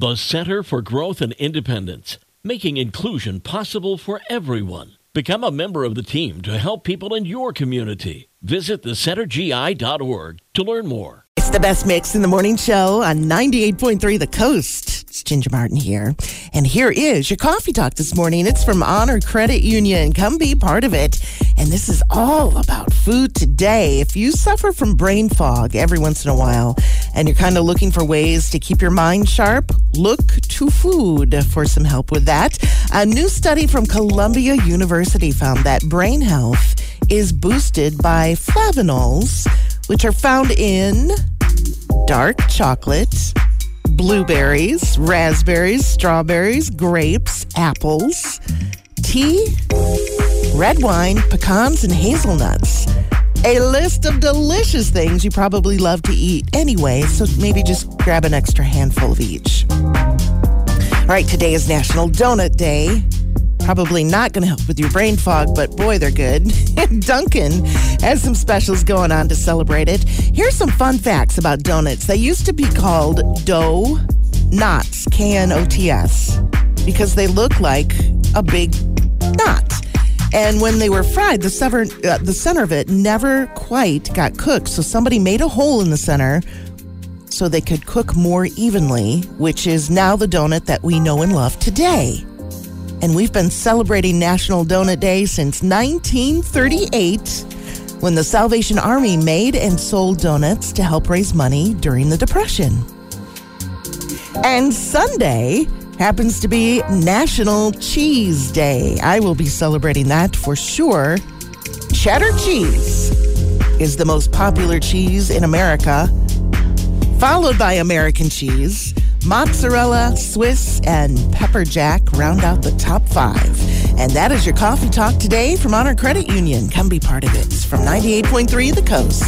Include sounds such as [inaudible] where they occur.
The Center for Growth and Independence, making inclusion possible for everyone. Become a member of the team to help people in your community. Visit thecentergi.org to learn more. It's the best mix in the morning show on 98.3 The Coast. It's Ginger Martin here. And here is your coffee talk this morning. It's from Honor Credit Union. Come be part of it. And this is all about food today. If you suffer from brain fog every once in a while and you're kind of looking for ways to keep your mind sharp, look to food for some help with that. A new study from Columbia University found that brain health is boosted by flavonols, which are found in dark chocolate, blueberries, raspberries, strawberries, grapes, apples, tea, red wine, pecans, and hazelnuts. A list of delicious things you probably love to eat anyway, so maybe just grab an extra handful of each. All right, today is National Donut Day. Probably not going to help with your brain fog, but boy, they're good. [laughs] Dunkin' has some specials going on to celebrate it. Here's some fun facts about donuts. They used to be called dough knots, K N O T S, because they look like a big knot. And when they were fried, the, sever, uh, the center of it never quite got cooked. So somebody made a hole in the center so they could cook more evenly, which is now the donut that we know and love today. And we've been celebrating National Donut Day since 1938 when the Salvation Army made and sold donuts to help raise money during the Depression. And Sunday happens to be National Cheese Day. I will be celebrating that for sure. Cheddar cheese is the most popular cheese in America, followed by American cheese. Mozzarella, Swiss, and pepper jack round out the top five. And that is your coffee talk today from Honor Credit Union. Come be part of it. From 98.3 The Coast.